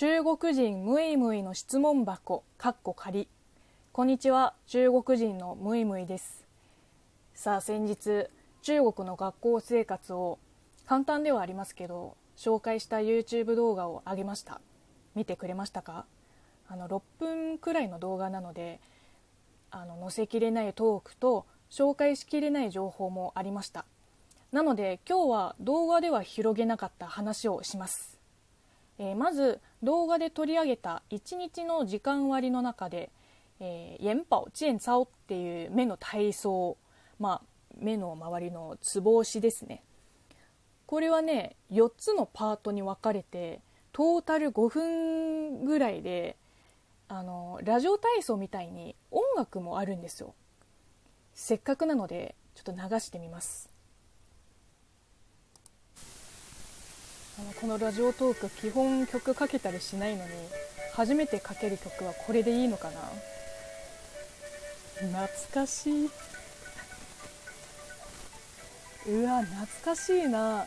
中国人ムイムイの質問箱かっこ仮。こんにちは中国人のムイムイです。さあ先日中国の学校生活を簡単ではありますけど紹介した YouTube 動画を上げました。見てくれましたか？あの6分くらいの動画なのであの載せきれないトークと紹介しきれない情報もありました。なので今日は動画では広げなかった話をします、えー、まず動画で取り上げた1日の時間割の中で「えー、眼保健操」っていう目の体操、まあ、目の周りのつぼ押しですね。これはね4つのパートに分かれてトータル5分ぐらいであのラジオ体操みたいに音楽もあるんですよ。せっかくなのでちょっと流してみます。あのこのラジオトーク基本曲かけたりしないのに初めてかける曲はこれでいいのかな？懐かしい。うわ懐かしいな。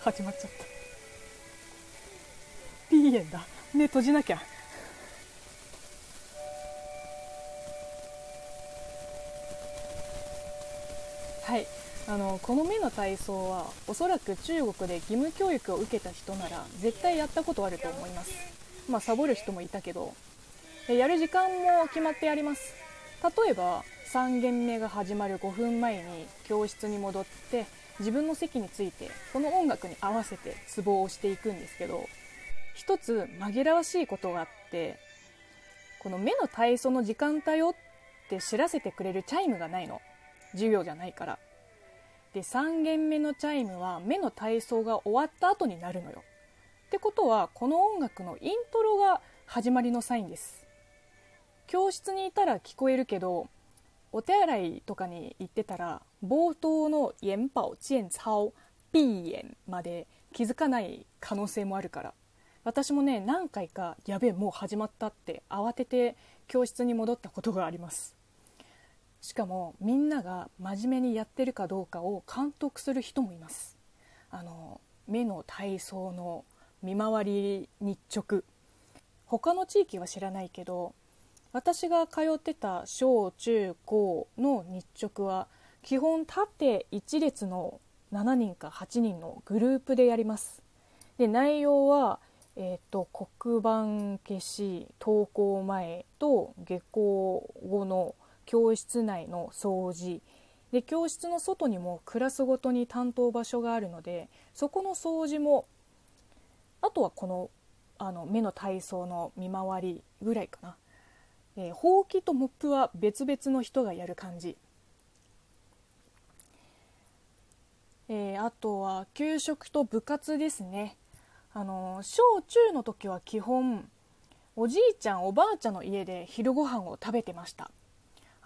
始まっちゃった。ピーエンだ。目閉じなきゃ。はい。あのこの目の体操はおそらく中国で義務教育を受けた人なら絶対やったことあると思います。まあサボる人もいたけどやる時間も決まってやります。例えば3限目が始まる5分前に教室に戻って自分の席についてこの音楽に合わせてツボをしていくんですけど一つ紛らわしいことがあってこの目の体操の時間だよって知らせてくれるチャイムがないの。授業じゃないから。で3限目のチャイムは目の体操が終わった後になるのよ。ってことはこの音楽のイントロが始まりのサインです。教室にいたら聞こえるけどお手洗いとかに行ってたら冒頭の「眼保健操 B 眼」まで気づかない可能性もあるから。私もね何回かやべえもう始まったって慌てて教室に戻ったことがあります。しかもみんなが真面目にやってるかどうかを監督する人もいます。あの目の体操の見回り日直。他の地域は知らないけど私が通ってた小中高の日直は基本縦1列の7人か8人のグループでやります。で内容は、えーと、黒板消し登校前と下校後の教室内の掃除。で教室の外にもクラスごとに担当場所があるのでそこの掃除もあとはこのあの目の体操の見回りぐらいかな。えー、ほうきとモップは別々の人がやる感じ、えー、あとは給食と部活ですね。あの小中の時は基本おじいちゃんおばあちゃんの家で昼ご飯を食べてました。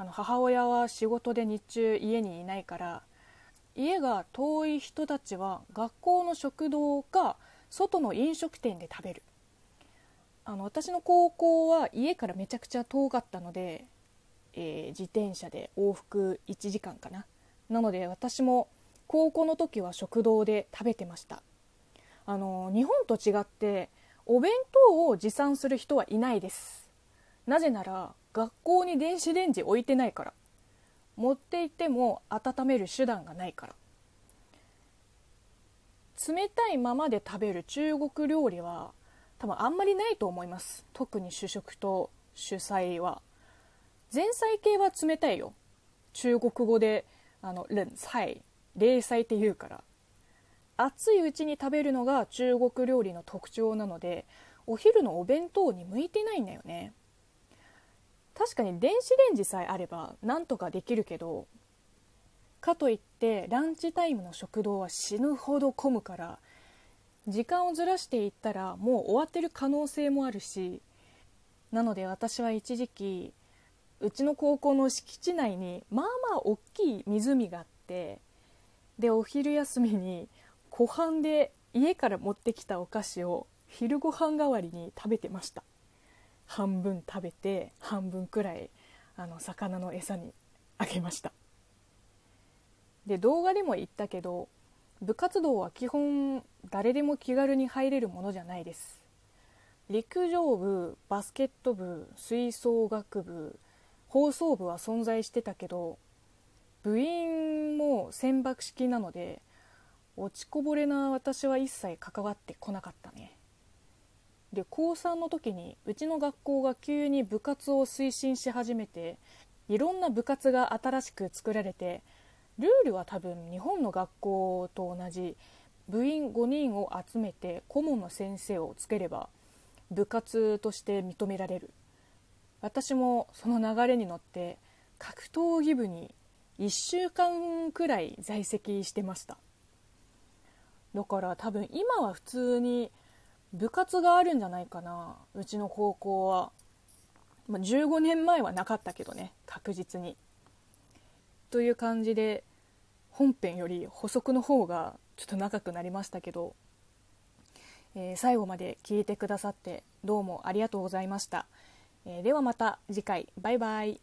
あの母親は仕事で日中家にいないから家が遠い人たちは学校の食堂か外の飲食店で食べる。あの私の高校は家からめちゃくちゃ遠かったので、えー、自転車で往復1時間かな。なので私も高校の時は食堂で食べてました。あの日本と違ってお弁当を持参する人はいないです。なぜなら学校に電子レンジ置いてないから。持って行っても温める手段がないから。冷たいままで食べる中国料理は多分あんまりないと思います。特に主食と主菜は。前菜系は冷たいよ。中国語であの冷菜。冷菜って言うから。熱いうちに食べるのが中国料理の特徴なのでお昼のお弁当に向いてないんだよね。確かに電子レンジさえあればなんとかできるけどかといってランチタイムの食堂は死ぬほど混むから時間をずらしていったらもう終わってる可能性もあるしなので私は一時期うちの高校の敷地内にまあまあ大きい湖があってでお昼休みに湖畔で家から持ってきたお菓子を昼ご飯代わりに食べてました。半分食べて半分くらいあの魚の餌にあげました。で動画でも言ったけど部活動は基本誰でも気軽に入れるものじゃないです。陸上部バスケット部吹奏楽部放送部は存在してたけど部員も選抜式なので落ちこぼれな私は一切関わってこなかったね。で高3の時にうちの学校が急に部活を推進し始めていろんな部活が新しく作られてルールは多分日本の学校と同じ部員5人を集めて顧問の先生をつければ部活として認められる。私もその流れに乗って格闘技部に1週間くらい在籍してました。だから多分今は普通に部活があるんじゃないかなうちの高校は、まあ、15年前はなかったけどね確実に。という感じで本編より補足の方がちょっと長くなりましたけど、えー、最後まで聞いてくださってどうもありがとうございました、えー、ではまた次回。バイバイ。